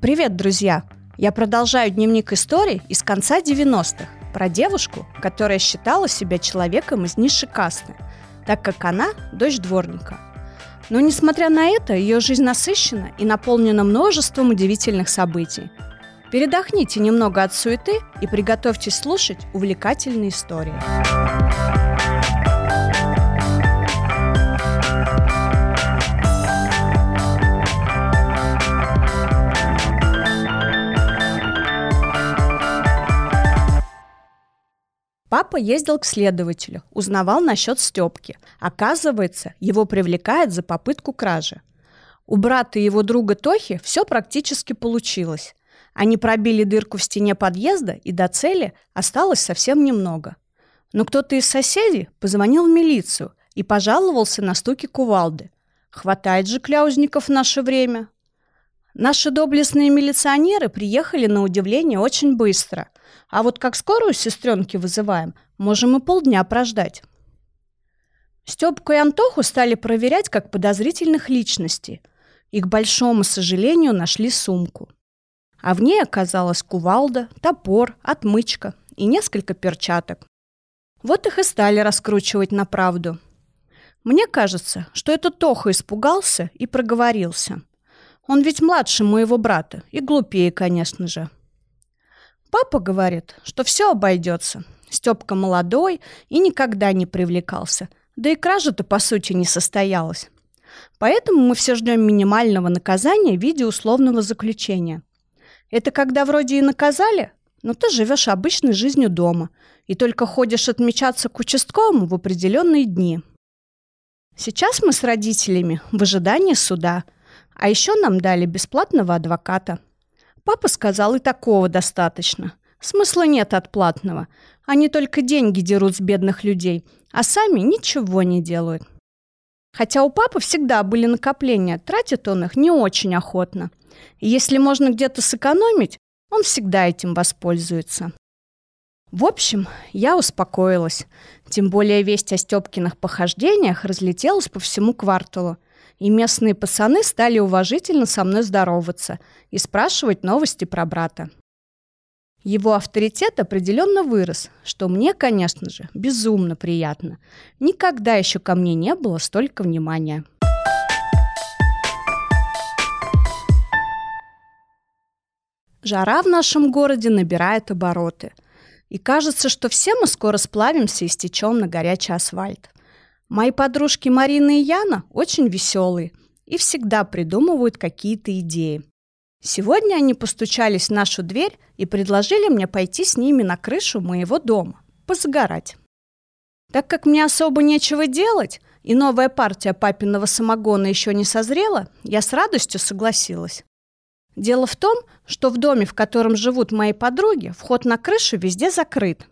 Привет, друзья! Я продолжаю дневник истории из конца 90-х про девушку, которая считала себя человеком из низшей касты, так как она – дочь дворника. Но, несмотря на это, ее жизнь насыщена и наполнена множеством удивительных событий. Передохните немного от суеты и приготовьтесь слушать увлекательные истории. Папа ездил к следователю, узнавал насчет Степки. Оказывается, его привлекает за попытку кражи. У брата и его друга Тохи все практически получилось. Они пробили дырку в стене подъезда, и до цели осталось совсем немного. Но кто-то из соседей позвонил в милицию и пожаловался на стуки кувалды. Хватает же кляузников в наше время. Наши доблестные милиционеры приехали на удивление очень быстро. А вот как скорую сестренки вызываем, можем и полдня прождать. Степку и Антоху стали проверять как подозрительных личностей. И, к большому сожалению, нашли сумку. А в ней оказалась кувалда, топор, отмычка и несколько перчаток. Вот их и стали раскручивать на правду. Мне кажется, что этот Тоха испугался и проговорился. Он ведь младше моего брата и глупее, конечно же. Папа говорит, что все обойдется. Степка молодой и никогда не привлекался. Да и кража-то, по сути, не состоялась. Поэтому мы все ждем минимального наказания в виде условного заключения. Это когда вроде и наказали, но ты живешь обычной жизнью дома и только ходишь отмечаться к участковому в определенные дни. Сейчас мы с родителями в ожидании суда, а еще нам дали бесплатного адвоката – Папа сказал, и такого достаточно. Смысла нет от платного. Они только деньги дерут с бедных людей, а сами ничего не делают. Хотя у папы всегда были накопления, тратит он их не очень охотно. И если можно где-то сэкономить, он всегда этим воспользуется. В общем, я успокоилась. Тем более весть о Степкиных похождениях разлетелась по всему кварталу – и местные пацаны стали уважительно со мной здороваться и спрашивать новости про брата. Его авторитет определенно вырос, что мне, конечно же, безумно приятно. Никогда еще ко мне не было столько внимания. Жара в нашем городе набирает обороты. И кажется, что все мы скоро сплавимся и стечем на горячий асфальт. Мои подружки Марина и Яна очень веселые и всегда придумывают какие-то идеи. Сегодня они постучались в нашу дверь и предложили мне пойти с ними на крышу моего дома, позагорать. Так как мне особо нечего делать, и новая партия папиного самогона еще не созрела, я с радостью согласилась. Дело в том, что в доме, в котором живут мои подруги, вход на крышу везде закрыт.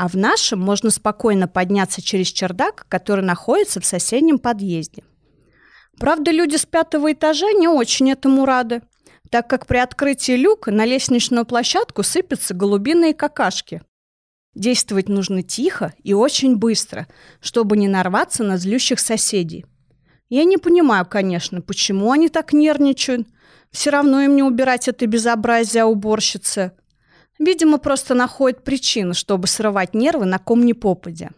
А в нашем можно спокойно подняться через чердак, который находится в соседнем подъезде. Правда, люди с пятого этажа не очень этому рады, так как при открытии люка на лестничную площадку сыпятся голубиные какашки. Действовать нужно тихо и очень быстро, чтобы не нарваться на злющих соседей. Я не понимаю, конечно, почему они так нервничают. Все равно им не убирать это безобразие уборщицы. Видимо, просто находит причину, чтобы срывать нервы на ком ни попадя.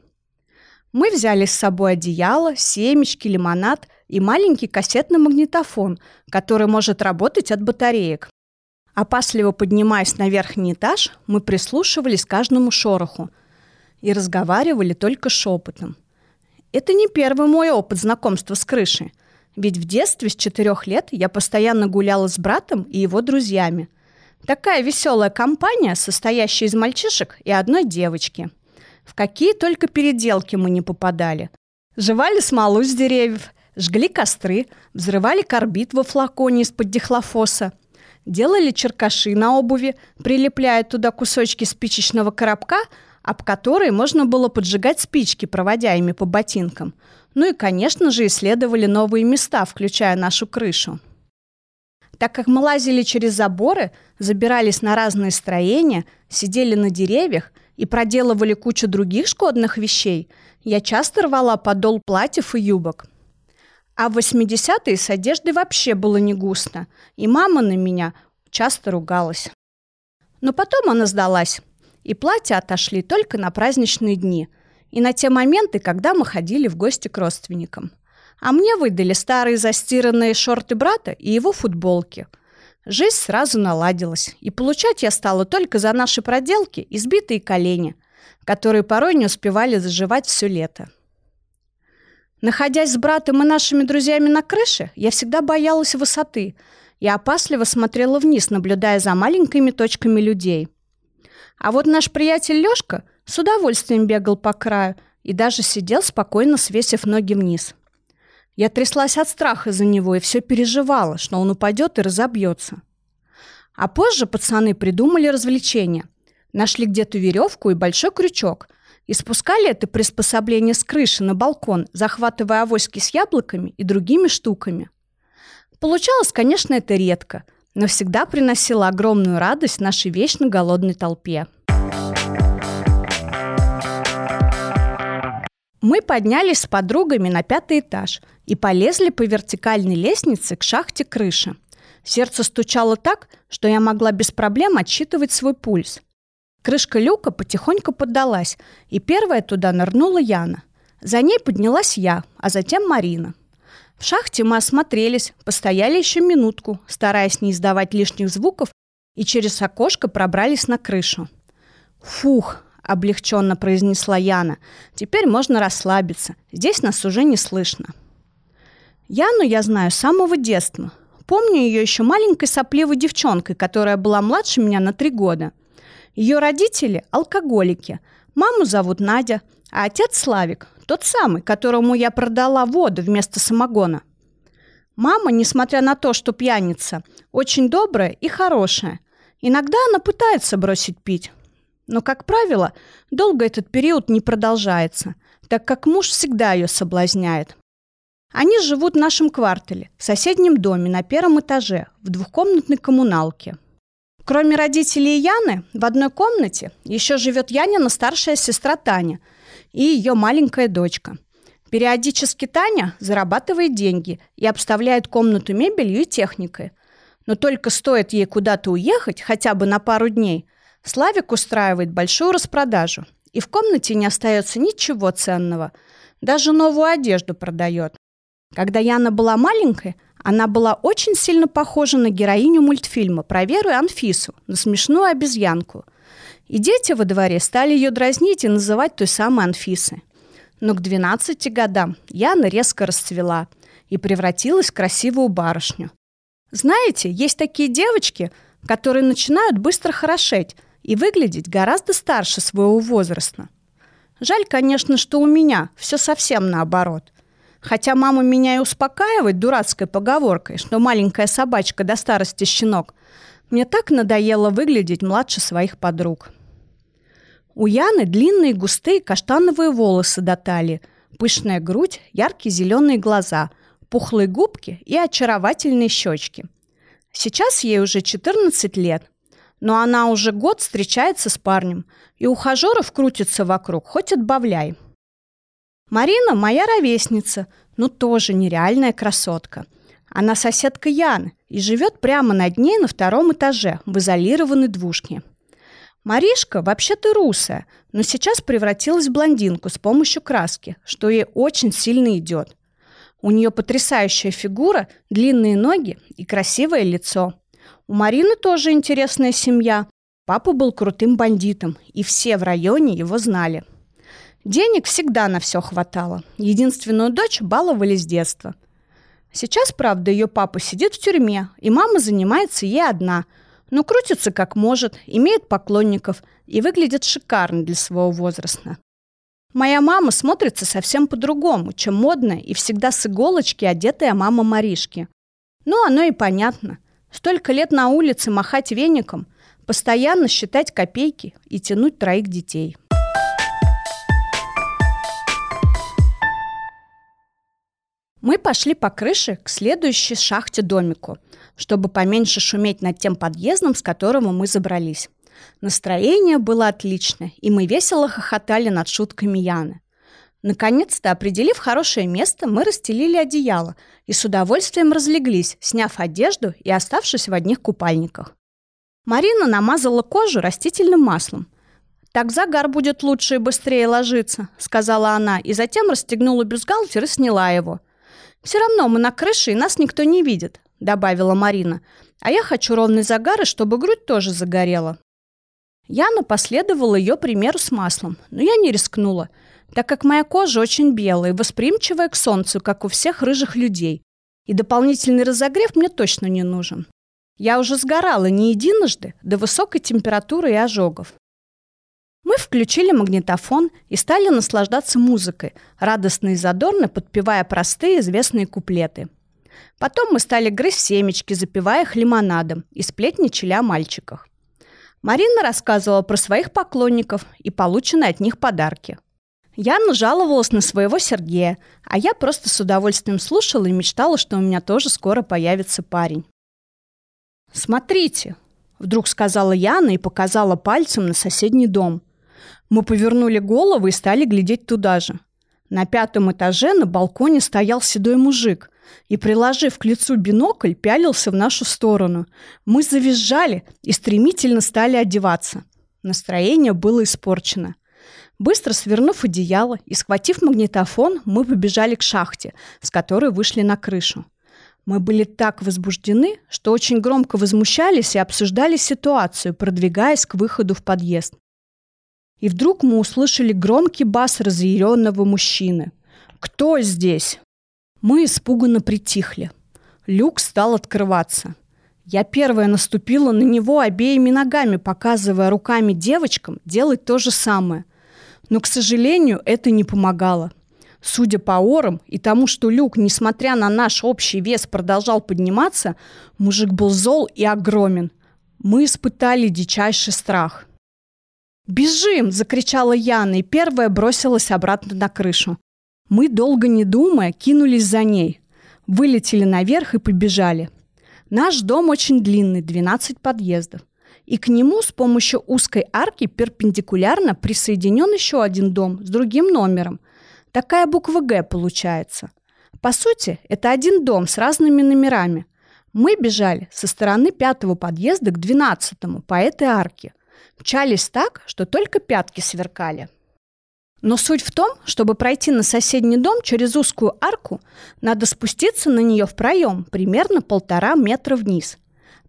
Мы взяли с собой одеяло, семечки, лимонад и маленький кассетный магнитофон, который может работать от батареек. Опасливо поднимаясь на верхний этаж, мы прислушивались к каждому шороху и разговаривали только шепотом. Это не первый мой опыт знакомства с крышей, ведь в детстве с четырех лет я постоянно гуляла с братом и его друзьями – Такая веселая компания, состоящая из мальчишек и одной девочки. В какие только переделки мы не попадали. Жевали смолу с деревьев, жгли костры, взрывали карбид во флаконе из-под дихлофоса, делали черкаши на обуви, прилепляя туда кусочки спичечного коробка, об которые можно было поджигать спички, проводя ими по ботинкам. Ну и, конечно же, исследовали новые места, включая нашу крышу. Так как мы лазили через заборы, забирались на разные строения, сидели на деревьях и проделывали кучу других шкодных вещей, я часто рвала подол платьев и юбок. А в 80-е с одеждой вообще было не густо, и мама на меня часто ругалась. Но потом она сдалась, и платья отошли только на праздничные дни и на те моменты, когда мы ходили в гости к родственникам. А мне выдали старые застиранные шорты брата и его футболки. Жизнь сразу наладилась, и получать я стала только за наши проделки избитые колени, которые порой не успевали заживать все лето. Находясь с братом и нашими друзьями на крыше, я всегда боялась высоты и опасливо смотрела вниз, наблюдая за маленькими точками людей. А вот наш приятель Лёшка с удовольствием бегал по краю и даже сидел спокойно, свесив ноги вниз. Я тряслась от страха за него и все переживала, что он упадет и разобьется. А позже пацаны придумали развлечение. Нашли где-то веревку и большой крючок – и спускали это приспособление с крыши на балкон, захватывая авоськи с яблоками и другими штуками. Получалось, конечно, это редко, но всегда приносило огромную радость нашей вечно голодной толпе. Мы поднялись с подругами на пятый этаж и полезли по вертикальной лестнице к шахте крыши. Сердце стучало так, что я могла без проблем отсчитывать свой пульс – Крышка люка потихоньку поддалась, и первая туда нырнула Яна. За ней поднялась я, а затем Марина. В шахте мы осмотрелись, постояли еще минутку, стараясь не издавать лишних звуков, и через окошко пробрались на крышу. «Фух!» – облегченно произнесла Яна. «Теперь можно расслабиться. Здесь нас уже не слышно». Яну я знаю с самого детства. Помню ее еще маленькой сопливой девчонкой, которая была младше меня на три года – ее родители – алкоголики. Маму зовут Надя, а отец Славик, тот самый, которому я продала воду вместо самогона. Мама, несмотря на то, что пьяница, очень добрая и хорошая. Иногда она пытается бросить пить. Но, как правило, долго этот период не продолжается, так как муж всегда ее соблазняет. Они живут в нашем квартале, в соседнем доме на первом этаже, в двухкомнатной коммуналке. Кроме родителей Яны, в одной комнате еще живет Янина старшая сестра Таня и ее маленькая дочка. Периодически Таня зарабатывает деньги и обставляет комнату мебелью и техникой. Но только стоит ей куда-то уехать, хотя бы на пару дней, Славик устраивает большую распродажу, и в комнате не остается ничего ценного. Даже новую одежду продает. Когда Яна была маленькой, она была очень сильно похожа на героиню мультфильма про Веру и Анфису, на смешную обезьянку. И дети во дворе стали ее дразнить и называть той самой Анфисой. Но к 12 годам Яна резко расцвела и превратилась в красивую барышню. Знаете, есть такие девочки, которые начинают быстро хорошеть и выглядеть гораздо старше своего возраста. Жаль, конечно, что у меня все совсем наоборот. Хотя мама меня и успокаивает дурацкой поговоркой, что маленькая собачка до старости щенок, мне так надоело выглядеть младше своих подруг. У Яны длинные густые каштановые волосы до талии, пышная грудь, яркие зеленые глаза, пухлые губки и очаровательные щечки. Сейчас ей уже 14 лет, но она уже год встречается с парнем, и ухажеров крутится вокруг, хоть отбавляй. Марина моя ровесница, но тоже нереальная красотка. Она соседка Яны и живет прямо над ней на втором этаже в изолированной двушке. Маришка вообще-то русая, но сейчас превратилась в блондинку с помощью краски, что ей очень сильно идет. У нее потрясающая фигура, длинные ноги и красивое лицо. У Марины тоже интересная семья. Папа был крутым бандитом, и все в районе его знали. Денег всегда на все хватало. Единственную дочь баловали с детства. Сейчас, правда, ее папа сидит в тюрьме, и мама занимается ей одна, но крутится как может, имеет поклонников и выглядит шикарно для своего возраста. Моя мама смотрится совсем по-другому, чем модная и всегда с иголочки одетая мама Маришки. Ну, оно и понятно. Столько лет на улице махать веником, постоянно считать копейки и тянуть троих детей. Мы пошли по крыше к следующей шахте-домику, чтобы поменьше шуметь над тем подъездом, с которого мы забрались. Настроение было отличное, и мы весело хохотали над шутками Яны. Наконец-то, определив хорошее место, мы расстелили одеяло и с удовольствием разлеглись, сняв одежду и оставшись в одних купальниках. Марина намазала кожу растительным маслом. «Так загар будет лучше и быстрее ложиться», — сказала она, и затем расстегнула бюстгальтер и сняла его. «Все равно мы на крыше, и нас никто не видит», — добавила Марина. «А я хочу ровный загар, и чтобы грудь тоже загорела». Яна последовала ее примеру с маслом, но я не рискнула, так как моя кожа очень белая и восприимчивая к солнцу, как у всех рыжих людей. И дополнительный разогрев мне точно не нужен. Я уже сгорала не единожды до высокой температуры и ожогов. Мы включили магнитофон и стали наслаждаться музыкой, радостно и задорно подпевая простые известные куплеты. Потом мы стали грызть семечки, запивая их лимонадом, и сплетничали о мальчиках. Марина рассказывала про своих поклонников и полученные от них подарки. Яна жаловалась на своего Сергея, а я просто с удовольствием слушала и мечтала, что у меня тоже скоро появится парень. «Смотрите!» – вдруг сказала Яна и показала пальцем на соседний дом. Мы повернули головы и стали глядеть туда же. На пятом этаже на балконе стоял седой мужик и, приложив к лицу бинокль, пялился в нашу сторону. Мы завизжали и стремительно стали одеваться. Настроение было испорчено. Быстро свернув одеяло и схватив магнитофон, мы побежали к шахте, с которой вышли на крышу. Мы были так возбуждены, что очень громко возмущались и обсуждали ситуацию, продвигаясь к выходу в подъезд. И вдруг мы услышали громкий бас разъяренного мужчины. «Кто здесь?» Мы испуганно притихли. Люк стал открываться. Я первая наступила на него обеими ногами, показывая руками девочкам делать то же самое. Но, к сожалению, это не помогало. Судя по орам и тому, что люк, несмотря на наш общий вес, продолжал подниматься, мужик был зол и огромен. Мы испытали дичайший страх. «Бежим!» – закричала Яна и первая бросилась обратно на крышу. Мы, долго не думая, кинулись за ней. Вылетели наверх и побежали. Наш дом очень длинный, 12 подъездов. И к нему с помощью узкой арки перпендикулярно присоединен еще один дом с другим номером – Такая буква «Г» получается. По сути, это один дом с разными номерами. Мы бежали со стороны пятого подъезда к двенадцатому по этой арке. Мчались так, что только пятки сверкали. Но суть в том, чтобы пройти на соседний дом через узкую арку, надо спуститься на нее в проем примерно полтора метра вниз.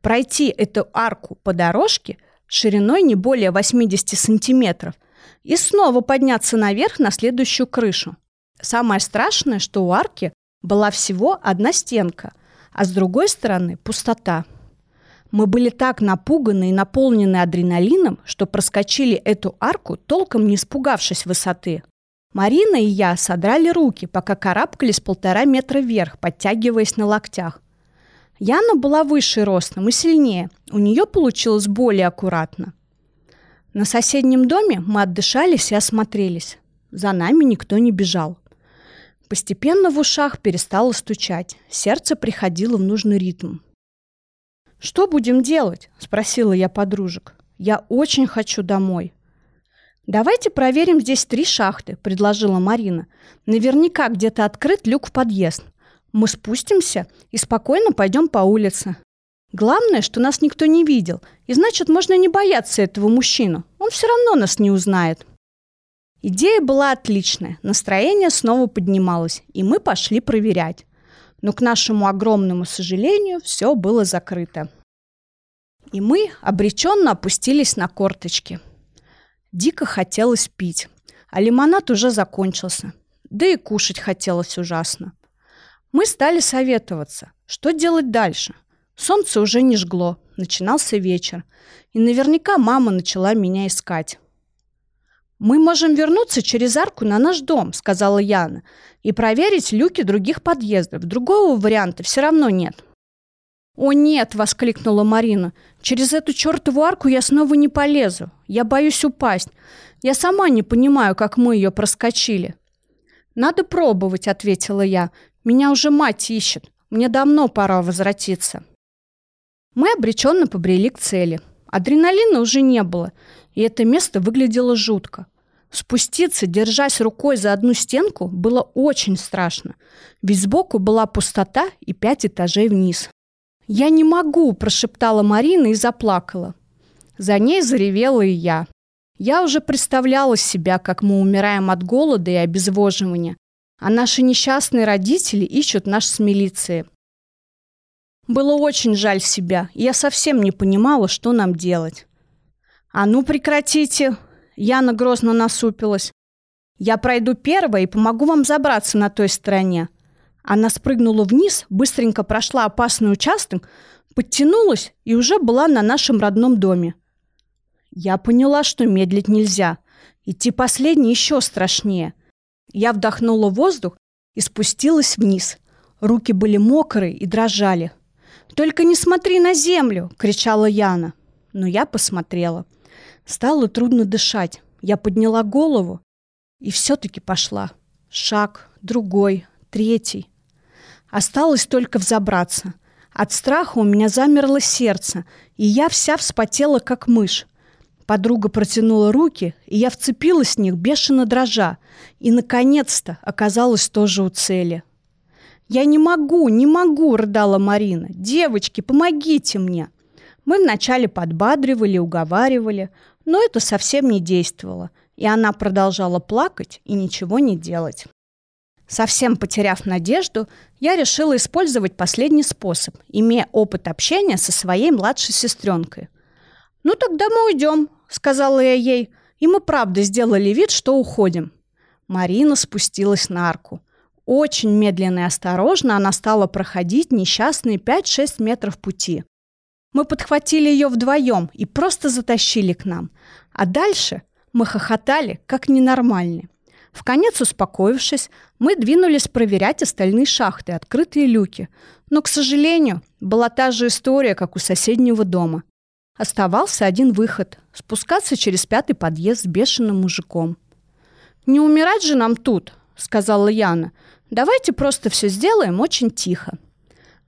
Пройти эту арку по дорожке шириной не более 80 сантиметров и снова подняться наверх на следующую крышу. Самое страшное, что у арки была всего одна стенка, а с другой стороны пустота. Мы были так напуганы и наполнены адреналином, что проскочили эту арку, толком не испугавшись высоты. Марина и я содрали руки, пока карабкались полтора метра вверх, подтягиваясь на локтях. Яна была выше ростом и сильнее. У нее получилось более аккуратно. На соседнем доме мы отдышались и осмотрелись. За нами никто не бежал. Постепенно в ушах перестало стучать. Сердце приходило в нужный ритм. «Что будем делать?» – спросила я подружек. «Я очень хочу домой». «Давайте проверим здесь три шахты», – предложила Марина. «Наверняка где-то открыт люк в подъезд. Мы спустимся и спокойно пойдем по улице. Главное, что нас никто не видел, и значит, можно не бояться этого мужчину. Он все равно нас не узнает. Идея была отличная, настроение снова поднималось, и мы пошли проверять. Но к нашему огромному сожалению все было закрыто. И мы обреченно опустились на корточки. Дико хотелось пить, а лимонад уже закончился. Да и кушать хотелось ужасно. Мы стали советоваться, что делать дальше. Солнце уже не жгло, начинался вечер, и наверняка мама начала меня искать. «Мы можем вернуться через арку на наш дом», — сказала Яна, «и проверить люки других подъездов. Другого варианта все равно нет». «О, нет!» — воскликнула Марина. «Через эту чертову арку я снова не полезу. Я боюсь упасть. Я сама не понимаю, как мы ее проскочили». «Надо пробовать», — ответила я. «Меня уже мать ищет. Мне давно пора возвратиться». Мы обреченно побрели к цели. Адреналина уже не было, и это место выглядело жутко. Спуститься, держась рукой за одну стенку, было очень страшно, ведь сбоку была пустота и пять этажей вниз. «Я не могу!» – прошептала Марина и заплакала. За ней заревела и я. Я уже представляла себя, как мы умираем от голода и обезвоживания, а наши несчастные родители ищут нас с милиции. Было очень жаль себя, и я совсем не понимала, что нам делать. «А ну прекратите!» Яна грозно насупилась. «Я пройду первая и помогу вам забраться на той стороне». Она спрыгнула вниз, быстренько прошла опасный участок, подтянулась и уже была на нашем родном доме. Я поняла, что медлить нельзя. Идти последней еще страшнее. Я вдохнула воздух и спустилась вниз. Руки были мокрые и дрожали. «Только не смотри на землю!» — кричала Яна. Но я посмотрела. Стало трудно дышать. Я подняла голову и все-таки пошла. Шаг, другой, третий. Осталось только взобраться. От страха у меня замерло сердце, и я вся вспотела, как мышь. Подруга протянула руки, и я вцепилась в них, бешено дрожа, и, наконец-то, оказалась тоже у цели. «Я не могу, не могу!» – рыдала Марина. «Девочки, помогите мне!» Мы вначале подбадривали, уговаривали, но это совсем не действовало, и она продолжала плакать и ничего не делать. Совсем потеряв надежду, я решила использовать последний способ, имея опыт общения со своей младшей сестренкой. «Ну тогда мы уйдем», — сказала я ей, и мы правда сделали вид, что уходим. Марина спустилась на арку. Очень медленно и осторожно она стала проходить несчастные 5-6 метров пути. Мы подхватили ее вдвоем и просто затащили к нам. А дальше мы хохотали, как ненормальные. В конец успокоившись, мы двинулись проверять остальные шахты, открытые люки. Но, к сожалению, была та же история, как у соседнего дома. Оставался один выход – спускаться через пятый подъезд с бешеным мужиком. «Не умирать же нам тут», – сказала Яна. «Давайте просто все сделаем очень тихо».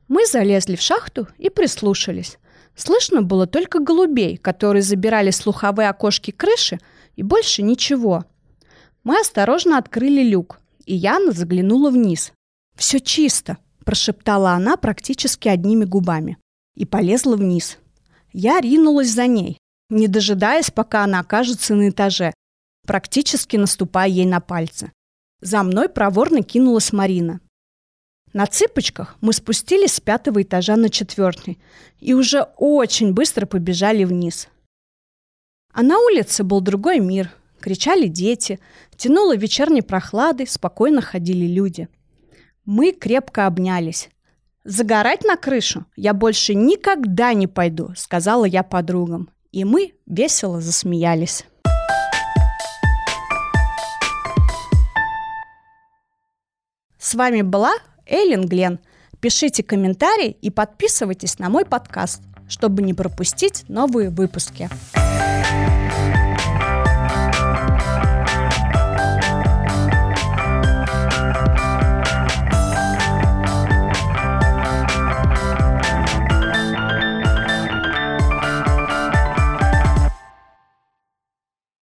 Мы залезли в шахту и прислушались. Слышно было только голубей, которые забирали слуховые окошки крыши, и больше ничего. Мы осторожно открыли люк, и Яна заглянула вниз. «Все чисто», – прошептала она практически одними губами. И полезла вниз. Я ринулась за ней, не дожидаясь, пока она окажется на этаже, практически наступая ей на пальцы. За мной проворно кинулась Марина. На цыпочках мы спустились с пятого этажа на четвертый и уже очень быстро побежали вниз. А на улице был другой мир. Кричали дети, тянуло вечерней прохладой, спокойно ходили люди. Мы крепко обнялись. «Загорать на крышу я больше никогда не пойду», — сказала я подругам. И мы весело засмеялись. С вами была Эйлин Глен. Пишите комментарии и подписывайтесь на мой подкаст, чтобы не пропустить новые выпуски. thank you